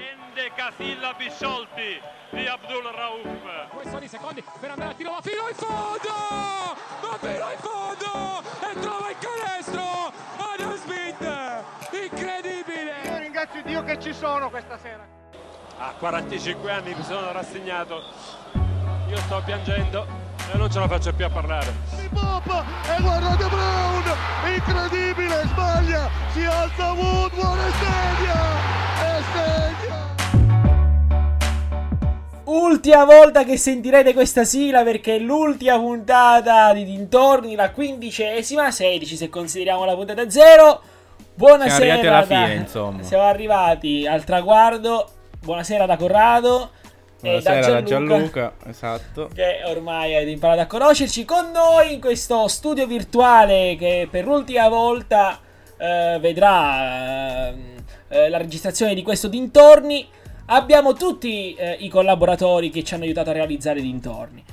Prende Casilla Bisciolti di Abdul Rauf. Questo di secondi per andare a tiro, ma fino in fondo! Ma fino in fondo! E trova il canestro! Adam Smith! Incredibile! Io ringrazio Dio che ci sono questa sera. A 45 anni mi sono rassegnato. Io sto piangendo e non ce la faccio più a parlare. Pop e guardate Brown! Incredibile, sbaglia! Si alza Woodward e segna! Ultima volta che sentirete questa sigla perché è l'ultima puntata di dintorni, la quindicesima, 16 se consideriamo la puntata 0. Buonasera. Siamo arrivati alla da- fine, insomma. Siamo arrivati al traguardo. Buonasera da Corrado. da Buonasera da Gianluca, Gianluca, esatto. Che ormai avete imparato a conoscerci con noi in questo studio virtuale che per l'ultima volta eh, vedrà eh, eh, la registrazione di questo dintorni. Abbiamo tutti eh, i collaboratori che ci hanno aiutato a realizzare dintorni.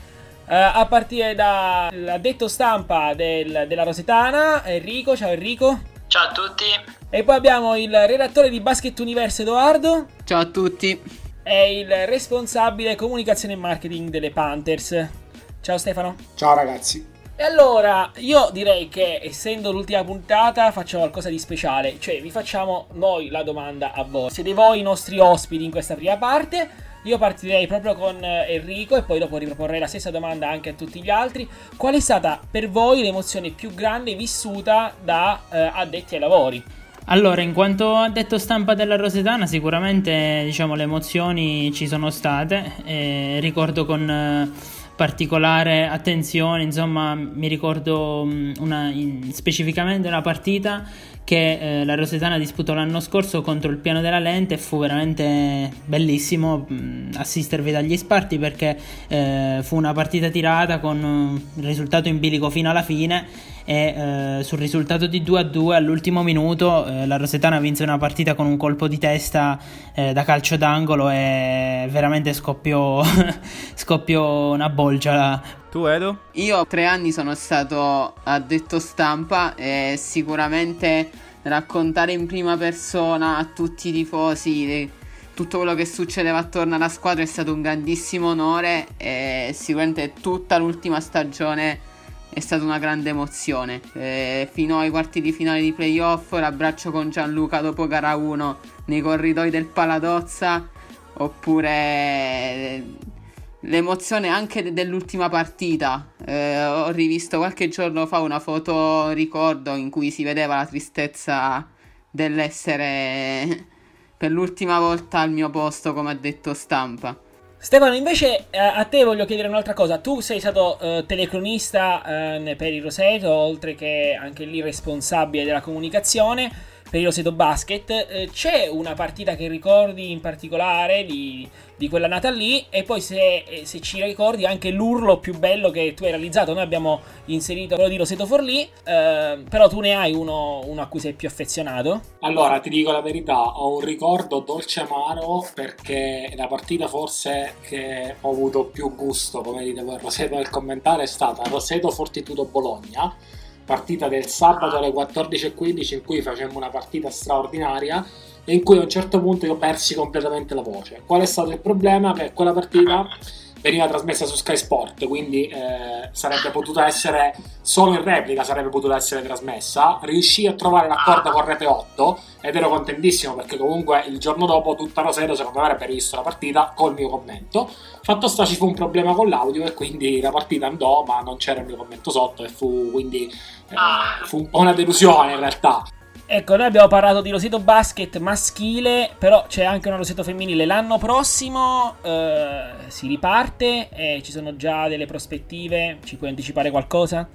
Eh, a partire dall'addetto stampa del- della Rosetana, Enrico. Ciao Enrico. Ciao a tutti. E poi abbiamo il redattore di Basket Universo Edoardo Ciao a tutti. e il responsabile comunicazione e marketing delle Panthers. Ciao Stefano. Ciao ragazzi. E allora, io direi che essendo l'ultima puntata facciamo qualcosa di speciale, cioè vi facciamo noi la domanda a voi. Siete voi i nostri ospiti in questa prima parte. Io partirei proprio con eh, Enrico e poi dopo riproporrei la stessa domanda anche a tutti gli altri. Qual è stata per voi l'emozione più grande vissuta da eh, addetti ai lavori? Allora, in quanto addetto stampa della Rosetana, sicuramente diciamo le emozioni ci sono state. e ricordo con eh, particolare attenzione, insomma, mi ricordo mh, una, in- specificamente una partita che eh, la Rosetana disputò l'anno scorso contro il piano della lente e fu veramente bellissimo mh, assistervi dagli sparti perché eh, fu una partita tirata con un risultato in bilico fino alla fine e eh, sul risultato di 2 a 2 all'ultimo minuto eh, la Rosetana vinse una partita con un colpo di testa eh, da calcio d'angolo e veramente scoppiò, scoppiò una bolgia Tu Edo? Io tre anni sono stato addetto stampa e sicuramente raccontare in prima persona a tutti i tifosi tutto quello che succedeva attorno alla squadra è stato un grandissimo onore e sicuramente tutta l'ultima stagione è stata una grande emozione. Eh, fino ai quarti di finale di playoff, l'abbraccio con Gianluca dopo gara 1 nei corridoi del Paladozza oppure l'emozione anche de- dell'ultima partita. Eh, ho rivisto qualche giorno fa una foto ricordo in cui si vedeva la tristezza dell'essere per l'ultima volta al mio posto come addetto stampa. Stefano, invece eh, a te voglio chiedere un'altra cosa. Tu sei stato eh, telecronista eh, per il Roseto, oltre che anche lì responsabile della comunicazione per il Roseto Basket. Eh, c'è una partita che ricordi in particolare di, di quella nata lì? E poi se, eh, se ci ricordi anche l'urlo più bello che tu hai realizzato. Noi abbiamo inserito quello di Roseto Forlì, eh, però tu ne hai uno, uno a cui sei più affezionato. Allora, ti dico la verità, ho un ricordo dolce amaro perché la partita forse che ho avuto più gusto, come dite voi, Roseto nel commentare, è stata Roseto Fortitudo Bologna, partita del sabato alle 14.15 in cui facemmo una partita straordinaria e in cui a un certo punto io persi completamente la voce. Qual è stato il problema? Che quella partita veniva trasmessa su Sky Sport, quindi eh, sarebbe potuta essere solo in replica, sarebbe potuta essere trasmessa. Riuscii a trovare l'accordo con Rete 8 ed ero contentissimo perché comunque il giorno dopo tutta Roseto secondo me avrebbe rivisto la partita col mio commento. Fatto sta ci fu un problema con l'audio e quindi la partita andò ma non c'era il mio commento sotto e fu quindi eh, fu un po' una delusione in realtà. Ecco, noi abbiamo parlato di Roseto Basket maschile, però c'è anche una Roseto femminile. L'anno prossimo eh, si riparte e ci sono già delle prospettive. Ci puoi anticipare qualcosa?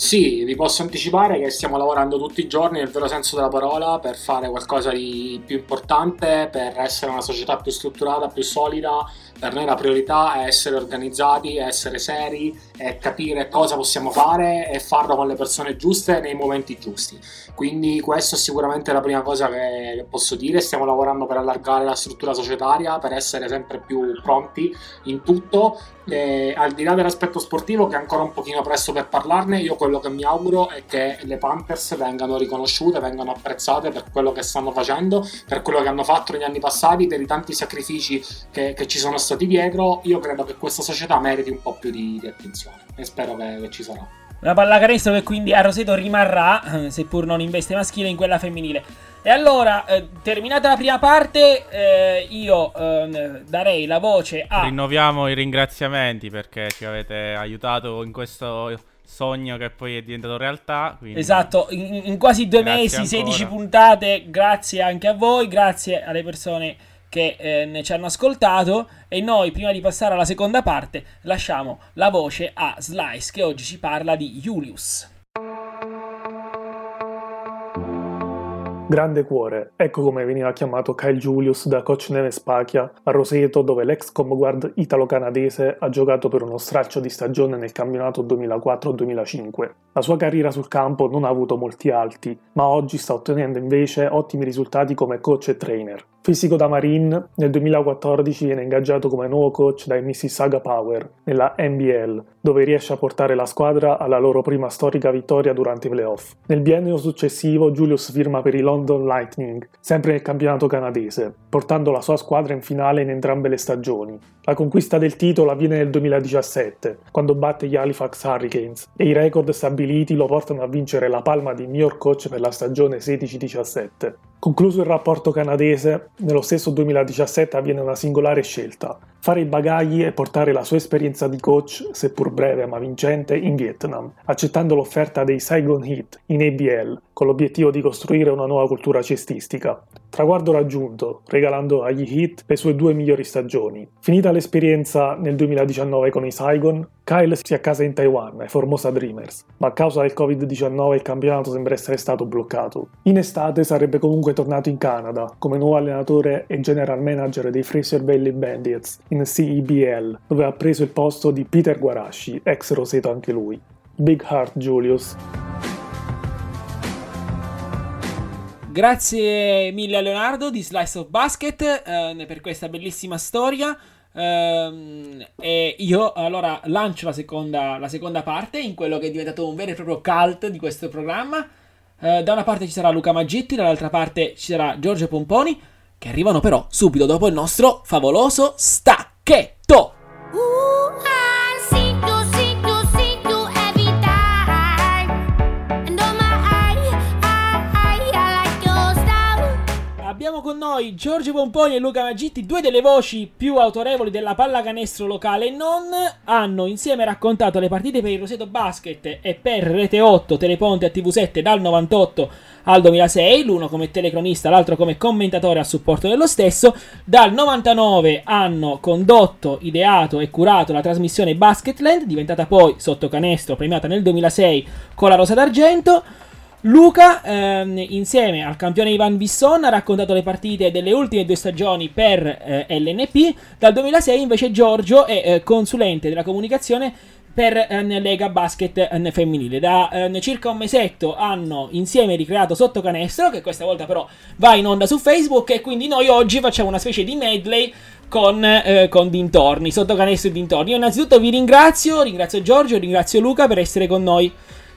Sì, vi posso anticipare che stiamo lavorando tutti i giorni nel vero senso della parola per fare qualcosa di più importante, per essere una società più strutturata, più solida. Per noi la priorità è essere organizzati, essere seri, capire cosa possiamo fare e farlo con le persone giuste nei momenti giusti. Quindi questa è sicuramente la prima cosa che posso dire. Stiamo lavorando per allargare la struttura societaria, per essere sempre più pronti in tutto. E al di là dell'aspetto sportivo, che è ancora un pochino presto per parlarne, io quello quello che mi auguro è che le Panthers vengano riconosciute, vengano apprezzate per quello che stanno facendo, per quello che hanno fatto negli anni passati, per i tanti sacrifici che, che ci sono stati dietro. Io credo che questa società meriti un po' più di, di attenzione e spero che, che ci sarà. Una pallacanestro che quindi a Roseto rimarrà, eh, seppur non in veste maschile, in quella femminile. E allora, eh, terminata la prima parte, eh, io eh, darei la voce a... Rinnoviamo i ringraziamenti perché ci avete aiutato in questo sogno che poi è diventato realtà. Quindi... Esatto, in, in, quasi due mesi, ancora. 16 puntate, grazie anche a voi, grazie alle persone che eh, ne ci hanno ascoltato e noi prima di passare alla seconda parte lasciamo la voce a Slice che oggi ci parla di Julius. Grande cuore, ecco come veniva chiamato Kyle Julius da coach Neve Spachia a Roseto dove l'ex comguard italo-canadese ha giocato per uno straccio di stagione nel campionato 2004-2005. La sua carriera sul campo non ha avuto molti alti, ma oggi sta ottenendo invece ottimi risultati come coach e trainer. Fisico da Marine, nel 2014 viene ingaggiato come nuovo coach dai Mississauga Power nella NBL, dove riesce a portare la squadra alla loro prima storica vittoria durante i playoff. Nel biennio successivo Julius firma per i London Lightning, sempre nel campionato canadese, portando la sua squadra in finale in entrambe le stagioni. La conquista del titolo avviene nel 2017, quando batte gli Halifax Hurricanes, e i record stabiliti lo portano a vincere la palma di miglior coach per la stagione 16-17. Concluso il rapporto canadese, nello stesso 2017 avviene una singolare scelta, fare i bagagli e portare la sua esperienza di coach, seppur breve ma vincente, in Vietnam, accettando l'offerta dei Saigon Heat in ABL, con l'obiettivo di costruire una nuova cultura cestistica. Traguardo raggiunto, regalando agli Heat le sue due migliori stagioni. Finita l'esperienza nel 2019 con i Saigon, Kyle si accasa in Taiwan ai Formosa Dreamers, ma a causa del Covid-19 il campionato sembra essere stato bloccato. In estate sarebbe comunque tornato in Canada come nuovo allenatore e general manager dei Fraser Valley Bandits in CEBL, dove ha preso il posto di Peter Guarasci, ex Roseto anche lui. Big Heart Julius. Grazie mille a Leonardo di Slice of Basket eh, per questa bellissima storia. Ehm, e io allora lancio la seconda, la seconda parte in quello che è diventato un vero e proprio cult di questo programma. Eh, da una parte ci sarà Luca Maggitti, dall'altra parte ci sarà Giorgio Pomponi, che arrivano però subito dopo il nostro favoloso stacchetto. Con noi Giorgio Pomponi e Luca Maggitti, due delle voci più autorevoli della pallacanestro locale e non, hanno insieme raccontato le partite per il Roseto Basket e per Rete 8, Teleponte a TV7 dal 98 al 2006, l'uno come telecronista, l'altro come commentatore a supporto dello stesso. Dal 99 hanno condotto, ideato e curato la trasmissione Basketland, diventata poi sotto canestro, premiata nel 2006 con la Rosa d'Argento. Luca, ehm, insieme al campione Ivan Bisson, ha raccontato le partite delle ultime due stagioni per eh, LNP. Dal 2006 invece Giorgio è eh, consulente della comunicazione per eh, Lega Basket eh, femminile. Da eh, circa un mesetto hanno insieme ricreato Sotto Canestro, che questa volta però va in onda su Facebook e quindi noi oggi facciamo una specie di medley con, eh, con dintorni, Sotto Canestro e dintorni. Io innanzitutto vi ringrazio, ringrazio Giorgio, ringrazio Luca per essere con noi.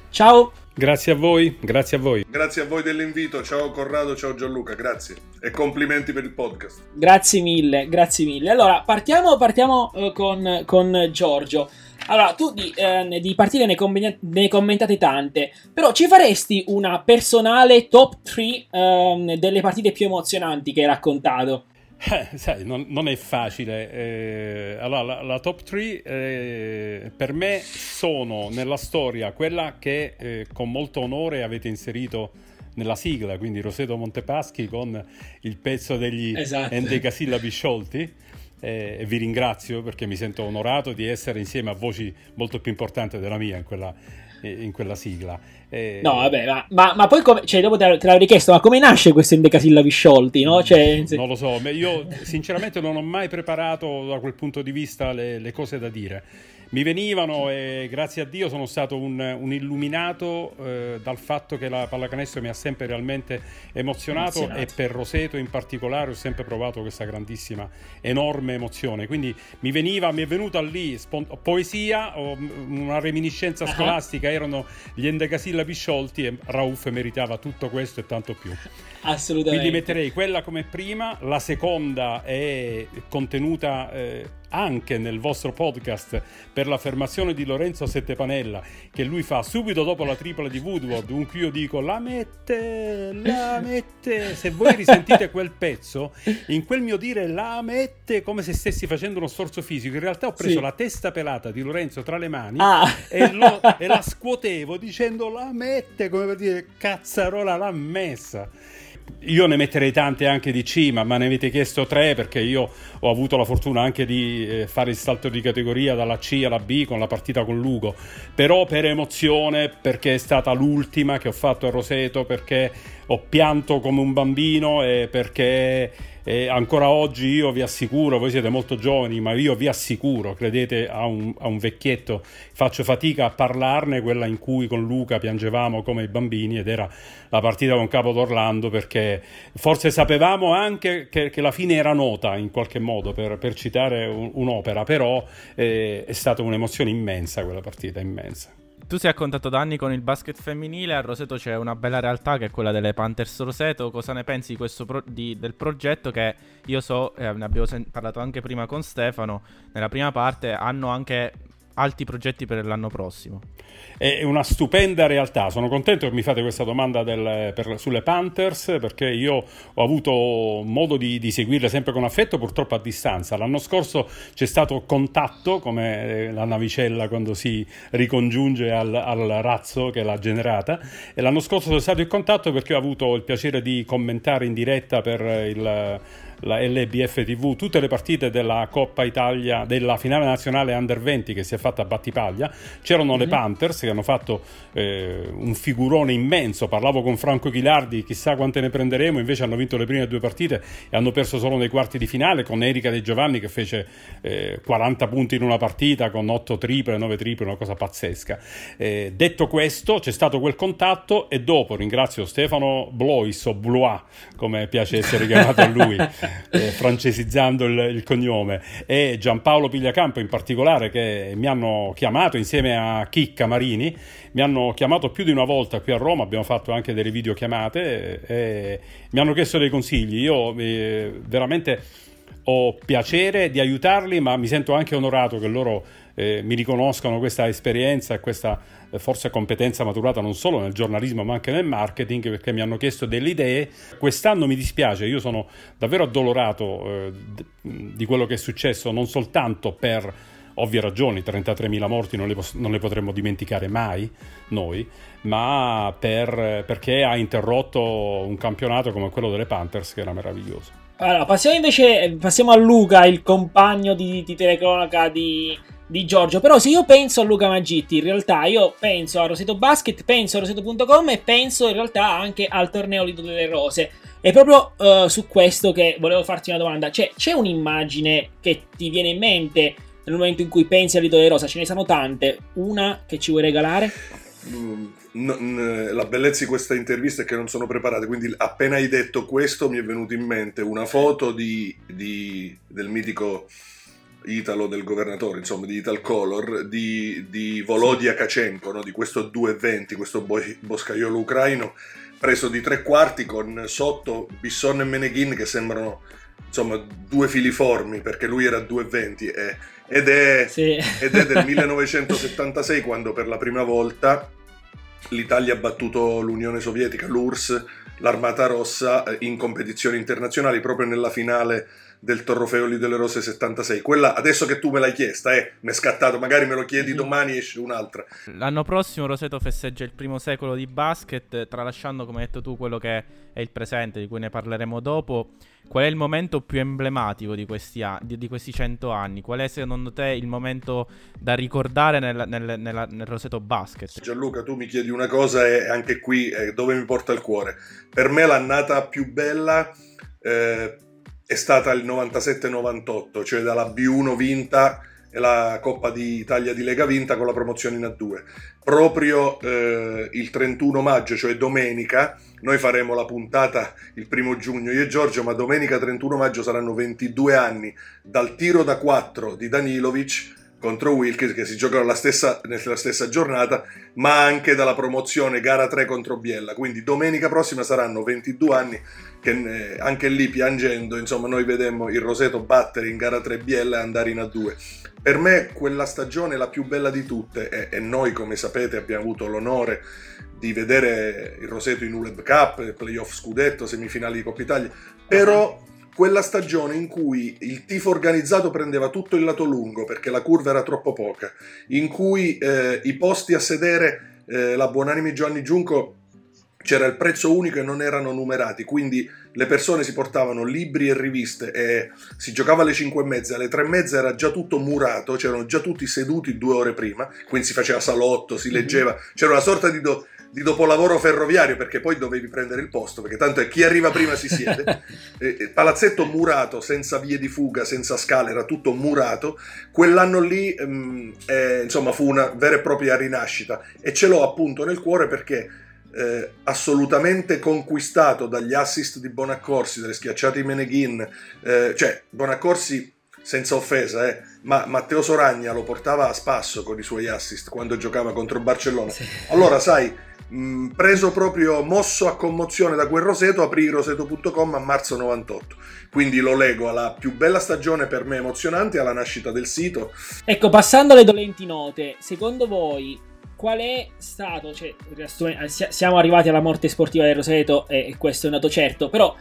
Ciao! Grazie a voi, grazie a voi. Grazie a voi dell'invito, ciao Corrado, ciao Gianluca, grazie e complimenti per il podcast. Grazie mille, grazie mille. Allora, partiamo, partiamo eh, con, con Giorgio. Allora, tu di, eh, di partite ne, commenta- ne commentate tante, però ci faresti una personale top 3 ehm, delle partite più emozionanti che hai raccontato? Eh, sai, non, non, è facile. Eh, allora, la, la top 3 eh, per me sono nella storia quella che eh, con molto onore avete inserito nella sigla, quindi Roseto Montepaschi con il pezzo degli esatto. endecasillabi sciolti. Eh, e vi ringrazio perché mi sento onorato di essere insieme a voci molto più importanti della mia in quella, in quella sigla. Eh... No, vabbè, ma, ma, ma poi come, cioè, dopo te, te l'avrei chiesto, ma come nasce questo endecasillabi sciolti? No? Cioè, non lo so, io sinceramente non ho mai preparato da quel punto di vista le, le cose da dire. mi venivano e grazie a Dio sono stato un, un illuminato eh, dal fatto che la pallacanestro mi ha sempre realmente emozionato, emozionato, e per Roseto in particolare ho sempre provato questa grandissima, enorme emozione. Quindi mi veniva, mi è venuta lì spont- poesia, una reminiscenza uh-huh. scolastica, erano gli endecasillabi sciolti e Rauf meritava tutto questo e tanto più. Assolutamente. Quindi metterei quella come prima, la seconda è contenuta eh, anche nel vostro podcast per l'affermazione di Lorenzo Settepanella che lui fa subito dopo la tripla di Woodward, cui io dico la mette, la mette. Se voi risentite quel pezzo, in quel mio dire la mette come se stessi facendo uno sforzo fisico, in realtà ho preso sì. la testa pelata di Lorenzo tra le mani ah. e, lo, e la scuotevo dicendo la mette come per dire cazzarola l'ha messa io ne metterei tante anche di C, ma, ma, ne avete chiesto tre perché io ho avuto la fortuna anche di eh, fare il salto di categoria dalla C alla B con la partita con Lugo. Però per emozione, perché è stata l'ultima che ho fatto a Roseto, perché ho pianto come un bambino e perché e ancora oggi io vi assicuro, voi siete molto giovani, ma io vi assicuro, credete a un, a un, vecchietto, faccio fatica a parlarne, quella in cui con Luca piangevamo come i bambini ed era la partita con Capo d'Orlando perché forse sapevamo anche che, che la fine era nota in qualche modo per, per citare un, un'opera, però eh, è stata un'emozione immensa quella partita, immensa. Tu sei a contatto da anni con il basket femminile, a Roseto c'è una bella realtà che è quella delle Panthers Roseto. Cosa ne pensi di pro- di, del progetto che io so, eh, ne abbiamo sen- parlato anche prima con Stefano, nella prima parte hanno anche alti progetti per l'anno prossimo? È una stupenda realtà. Sono contento che mi fate questa domanda del, per, sulle Panthers perché io ho avuto modo di, di, seguirle sempre con affetto, purtroppo a distanza. L'anno scorso c'è stato contatto, come eh, la navicella quando si ricongiunge al, al razzo che l'ha generata. E l'anno scorso sono stato in contatto perché ho avuto il piacere di commentare in diretta per il la LBF TV, tutte le partite della Coppa Italia, della finale nazionale Under 20 che si è fatta a Battipaglia. C'erano mm-hmm. le mhm. Panthers che hanno fatto eh, un figurone immenso. Parlavo con Franco Ghilardi, chissà quante ne prenderemo. Invece hanno vinto le prime due partite e hanno perso solo nei quarti di finale con Erika De Giovanni che fece eh, 40 punti in una partita con 8 triple, 9 triple, una cosa pazzesca. Eh, detto questo, c'è stato quel contatto e dopo ringrazio Stefano Blois o Blois, come piace essere chiamato a lui. eh, francesizzando il, il, cognome, e Giampaolo Pigliacampo in particolare, che mi hanno chiamato insieme a Chicca Marini, mi hanno chiamato più di una volta qui a Roma, abbiamo fatto anche delle videochiamate e, mi hanno chiesto dei consigli. Io eh, veramente ho piacere di aiutarli, ma mi sento anche onorato che loro eh, mi riconoscano questa esperienza e questa eh, forse competenza maturata non solo nel giornalismo ma anche nel marketing perché mi hanno chiesto delle idee. Quest'anno mi dispiace, io sono davvero addolorato eh, di quello che è successo non soltanto per ovvie ragioni, 33.000 morti non le, non le, potremmo dimenticare mai noi, ma per, perché ha interrotto un campionato come quello delle Panthers che era meraviglioso. Allora, passiamo invece passiamo a Luca, il compagno di, di telecronaca di, di Giorgio. Però se io penso a Luca Magitti, in realtà io penso a Roseto Basket, penso a Roseto.com e penso in realtà anche al torneo Lido delle Rose. E proprio uh, su questo che volevo farti una domanda. Cioè, c'è un'immagine che ti viene in mente nel momento in cui pensi al Lido delle Rose? Ce ne sono tante. Una che ci vuoi regalare? Mm, la bellezza di questa intervista è che non sono preparate, quindi appena hai detto questo mi è venuto in mente una foto di, di, del mitico Italo del governatore, insomma di Ital Color, di, di Volodia Kachenko, no? di questo 220, questo boscaiolo ucraino, preso di tre quarti con sotto Bisson e Meneghin che sembrano insomma due filiformi perché lui era 220 e, ed, è, sì. ed è del 1976 quando per la prima volta l'Italia ha battuto l'Unione Sovietica, l'URSS, l'Armata Rossa eh, in competizioni internazionali proprio nella finale del Torrofeoli delle Rose 76. Quella adesso che tu me l'hai chiesta, eh, mi è scattato, magari me lo chiedi mhm. domani esce un'altra. L'anno prossimo Roseto festeggia il primo secolo di basket, tralasciando come hai detto tu quello che è il presente, di cui ne parleremo dopo. Qual è il momento più emblematico di questi, a- di, di questi 100 anni? Qual è secondo te il momento da ricordare nel, nel, nel, nel Roseto Basket? Gianluca, tu mi chiedi una cosa e anche qui è dove mi porta il cuore. Per me l'annata più bella eh, è stata il 97-98, cioè dalla B1 vinta e la Coppa d'Italia di Lega vinta con la promozione in A2. Proprio eh, il 31 maggio, cioè domenica, noi faremo la puntata il primo giugno io e Giorgio, ma domenica 31 maggio saranno 22 anni dal tiro da 4 di Danilovic contro Wilkes che si giocano stessa, nella stessa giornata, ma anche dalla promozione gara 3 contro Biella. Quindi domenica prossima saranno 22 anni che eh, anche lì piangendo, insomma, noi vedemmo il Roseto battere in gara 3 Biella e andare in A2. Per me quella stagione è la più bella di tutte e, e noi, come sapete, abbiamo avuto l'onore di vedere il Roseto in ULEB Cup, playoff scudetto, semifinali di Coppa Italia, però quella stagione in cui il tifo organizzato prendeva tutto il lato lungo perché la curva era troppo poca, in cui eh, i posti a sedere, eh, la Buonanimi Giovanni Giunco c'era il prezzo unico e non erano numerati, quindi le persone si portavano libri e riviste e si giocava alle 5 e mezza, alle 3 e mezza era già tutto murato, c'erano già tutti seduti due ore prima, quindi si faceva salotto, si leggeva, c'era una sorta di, do, di dopolavoro ferroviario perché poi dovevi prendere il posto, perché tanto è chi arriva prima si siede. palazzetto murato, senza vie di fuga, senza scale, era tutto murato. Quell'anno lì, ehm, eh, insomma, fu una vera e propria rinascita e ce l'ho appunto nel cuore perché eh, assolutamente conquistato dagli assist di Bonaccorsi, dalle schiacciate di Meneghin, eh, cioè Bonaccorsi senza offesa, eh, ma Matteo Soragna lo portava a spasso con i suoi assist quando giocava contro Barcellona. Sì. Allora, sai, mh, preso proprio mosso a commozione da quel roseto, aprì roseto.com a marzo 98. Quindi lo leggo alla più bella stagione per me emozionante, alla nascita del sito. Ecco, passando alle dolenti note, secondo voi qual è stato, cioè, siamo arrivati alla morte sportiva del Roseto e questo è un dato certo, però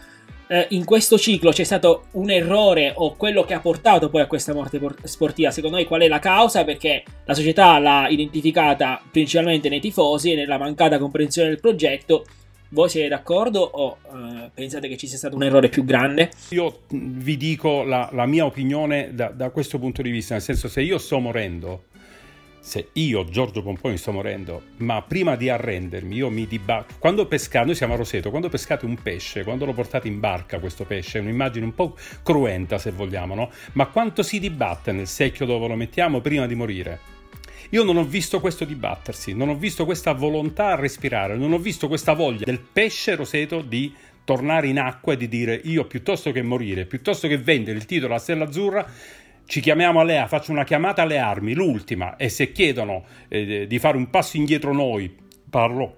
eh, in questo ciclo c'è stato un errore o quello che ha portato poi a questa morte sportiva? Secondo noi qual è la causa? Perché la società l'ha identificata principalmente nei tifosi e nella mancata comprensione del progetto. Voi siete d'accordo o uh, pensate che ci sia stato un errore più grande? Io vi dico la, la mia opinione da, da questo punto di vista, nel senso se io sto morendo se io, Giorgio Pomponi, sto morendo, ma prima di arrendermi, io mi dibatto. Quando pescate, noi siamo a Roseto, quando pescate un pesce, quando lo portate in barca questo pesce, è un'immagine un po' cruenta se vogliamo, no? Ma quanto si dibatte nel secchio dove lo mettiamo prima di morire? Io non ho visto questo dibattersi, non ho visto questa volontà a respirare, non ho visto questa voglia del pesce Roseto di tornare in acqua e di dire io piuttosto che morire, piuttosto che vendere il titolo a Stella Azzurra, ci chiamiamo alle, faccio una chiamata alle armi, l'ultima, e se chiedono eh, di fare un passo indietro noi, parlo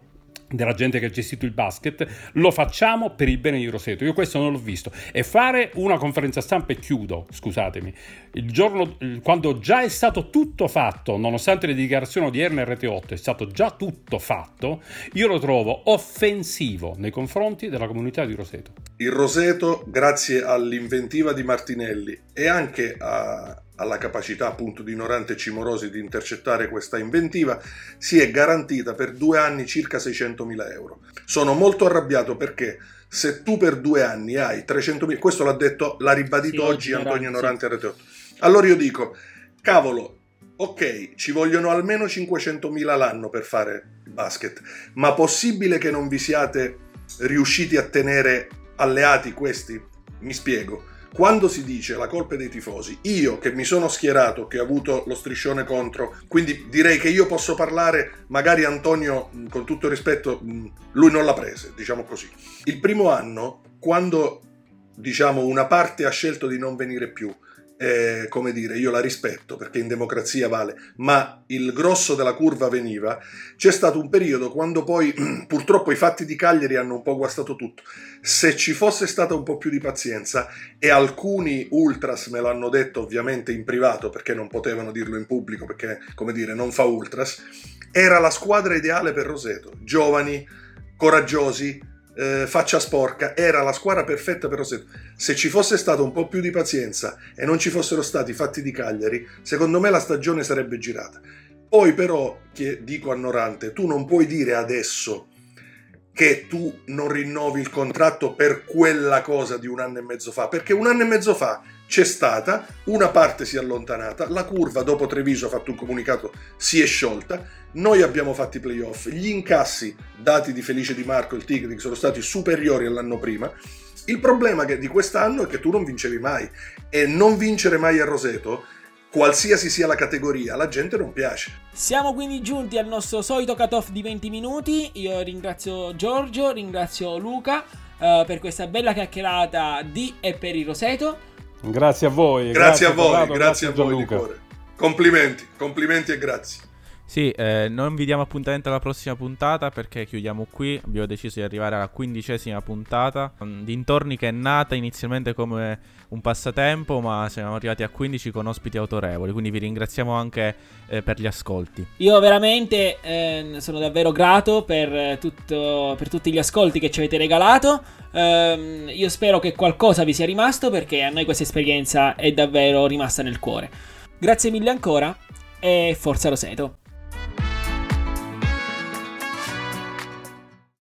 della gente che ha gestito il basket, lo facciamo per il bene di Roseto. Io questo non l'ho visto. E fare una conferenza stampa e chiudo, scusatemi, il giorno quando già è stato tutto fatto, nonostante le dichiarazioni odierne RT8, è stato già tutto fatto, io lo trovo offensivo nei confronti della comunità di Roseto. Il Roseto, grazie all'inventiva di Martinelli e anche a, alla capacità appunto di Norante Cimorosi di intercettare questa inventiva, si è garantita per due anni circa 600.000 euro. Sono molto arrabbiato perché se tu per due anni hai 300.000, questo l'ha detto, l'ha ribadito sì, oggi Antonio Norante sì. RT8, allora io dico, cavolo, ok, ci vogliono almeno 500.000 l'anno per fare basket, ma possibile che non vi siate riusciti a tenere alleati questi? Mi spiego quando si dice la colpa è dei tifosi, io che mi sono schierato, che ho avuto lo striscione contro, quindi direi che io posso parlare, magari Antonio, con tutto rispetto, lui non l'ha presa, diciamo così. Il primo anno, quando diciamo una parte ha scelto di non venire più, eh, come dire, io la rispetto perché in democrazia vale, ma il grosso della curva veniva, c'è stato un periodo quando poi purtroppo i fatti di Cagliari hanno un po' guastato tutto. Se ci fosse stata un po' più di pazienza, e alcuni ultras me l'hanno detto ovviamente in privato perché non potevano dirlo in pubblico perché, come dire, non fa ultras, era la squadra ideale per Roseto, giovani, coraggiosi, eh, faccia sporca, era la squadra perfetta per Roseto. Se ci fosse stato un po' più di pazienza e non ci fossero stati i fatti di Cagliari, secondo me la stagione sarebbe girata. Poi però, che dico a Norante, tu non puoi dire adesso che tu non rinnovi il contratto per quella cosa di un anno e mezzo fa, perché un anno e mezzo fa c'è stata, una parte si è allontanata, la curva dopo Treviso ha fatto un comunicato, si è sciolta, noi abbiamo fatto i playoff, gli incassi dati di Felice Di Marco, il ticketing, sono stati superiori all'anno prima, il problema di quest'anno è che tu non vincevi mai e non vincere mai a Roseto qualsiasi sia la categoria, alla gente non piace. Siamo quindi giunti al nostro solito cut-off di 20 minuti. Io ringrazio Giorgio, ringrazio Luca uh, per questa bella chiacchierata di e per il Roseto. Grazie a voi. Grazie, grazie a voi, Parlato, grazie, grazie, a voi di cuore. Complimenti, complimenti e grazie. Sì, eh, non vi diamo appuntamento alla prossima puntata perché chiudiamo qui. Abbiamo deciso di arrivare alla quindicesima puntata. Dintorni che è nata inizialmente come un passatempo, ma siamo arrivati a 15 con ospiti autorevoli. Quindi vi ringraziamo anche eh, per gli ascolti. Io veramente eh, sono davvero grato per, tutto, per, tutti gli ascolti che ci avete regalato. Ehm, io spero che qualcosa vi sia rimasto perché a noi questa esperienza è davvero rimasta nel cuore. Grazie mille ancora e forza Roseto.